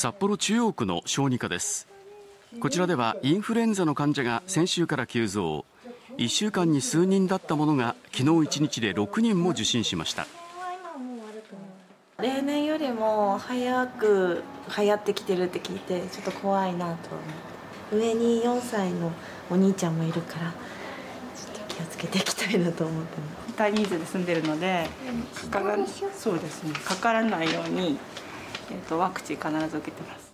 札幌中央区の小児科です。こちらではインフルエンザの患者が先週から急増。1週間に数人だったものが昨日1日で6人も受診しました。例年よりも早く流行ってきてるって聞いてちょっと怖いなと思って。上に4歳のお兄ちゃんもいるからちょっと気をつけていきたいなと思ってます。大人数で住んでるのでかからそうですねかからないように、えーと、ワクチン必ず受けてます。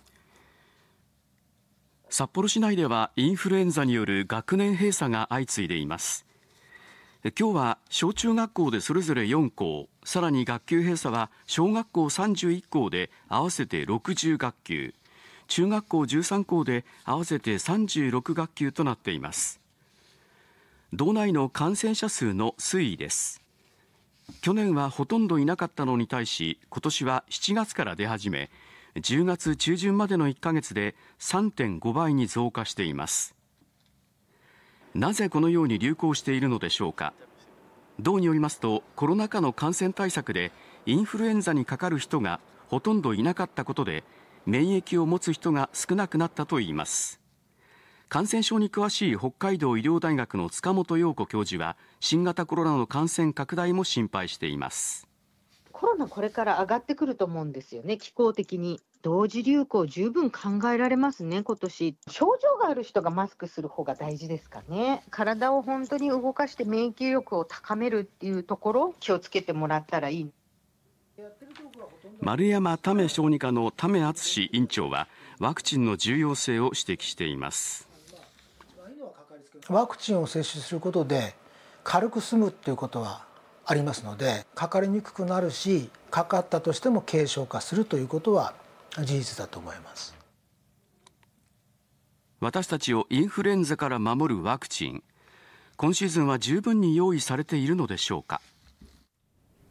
札幌市内ではインフルエンザによる学年閉鎖が相次いでいます。今日は小中学校でそれぞれ4校さらに学級閉鎖は小学校31校で合わせて60学級中学校13校で合わせて36学級となっています。道内の感染者数の推移です。去年はほとんどいなかったのに対し今年は7月から出始め10月中旬までの1ヶ月で3.5倍に増加しています。なぜこのように流行しているのでしょうか。道によりますとコロナ禍の感染対策でインフルエンザにかかる人がほとんどいなかったことで免疫を持つ人が少なくなったといいます。感染症に詳しい北海道医療大学の塚本陽子教授は新型コロナの感染拡大も心配していますコロナこれから上がってくると思うんですよね気候的に同時流行十分考えられますね、今年症状がある人がマスクする方が大事ですかね。体を本当に動かして免疫力を高めるっていうところ、気をつけてもらったらいい。丸山為小児科の為敦院長は、ワクチンの重要性を指摘しています。ワクチンを接種することで、軽く済むっていうことはありますので、かかりにくくなるし、かかったとしても軽症化するということは事実だと思います。私たちをインフルエンザから守るワクチン今シーズンは十分に用意されているのでしょうか？